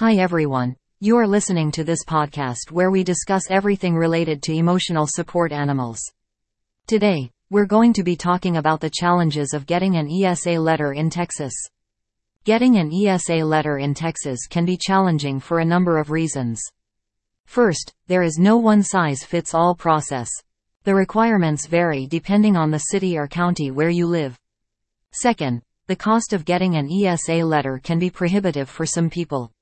Hi everyone. You are listening to this podcast where we discuss everything related to emotional support animals. Today, we're going to be talking about the challenges of getting an ESA letter in Texas. Getting an ESA letter in Texas can be challenging for a number of reasons. First, there is no one size fits all process. The requirements vary depending on the city or county where you live. Second, the cost of getting an ESA letter can be prohibitive for some people.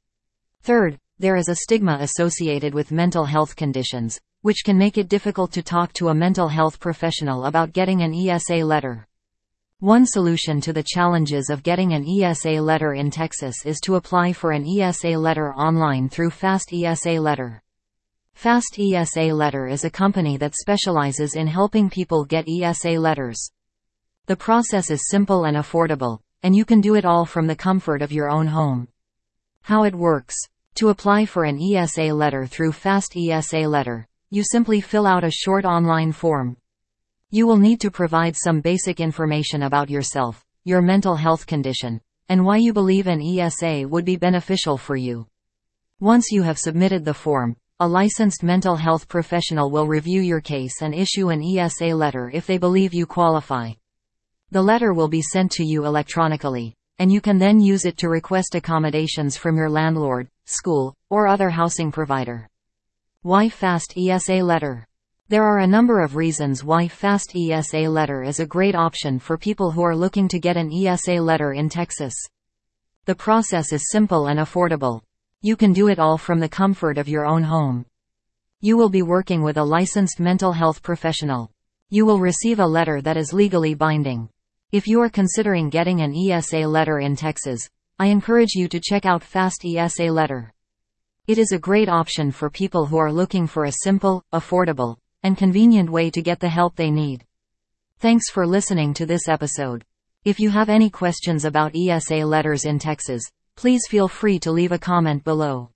Third, there is a stigma associated with mental health conditions, which can make it difficult to talk to a mental health professional about getting an ESA letter. One solution to the challenges of getting an ESA letter in Texas is to apply for an ESA letter online through Fast ESA Letter. Fast ESA Letter is a company that specializes in helping people get ESA letters. The process is simple and affordable, and you can do it all from the comfort of your own home. How it works. To apply for an ESA letter through Fast ESA Letter, you simply fill out a short online form. You will need to provide some basic information about yourself, your mental health condition, and why you believe an ESA would be beneficial for you. Once you have submitted the form, a licensed mental health professional will review your case and issue an ESA letter if they believe you qualify. The letter will be sent to you electronically, and you can then use it to request accommodations from your landlord, school, or other housing provider. Why Fast ESA Letter? There are a number of reasons why Fast ESA Letter is a great option for people who are looking to get an ESA letter in Texas. The process is simple and affordable. You can do it all from the comfort of your own home. You will be working with a licensed mental health professional. You will receive a letter that is legally binding. If you are considering getting an ESA letter in Texas, I encourage you to check out Fast ESA Letter. It is a great option for people who are looking for a simple, affordable, and convenient way to get the help they need. Thanks for listening to this episode. If you have any questions about ESA letters in Texas, please feel free to leave a comment below.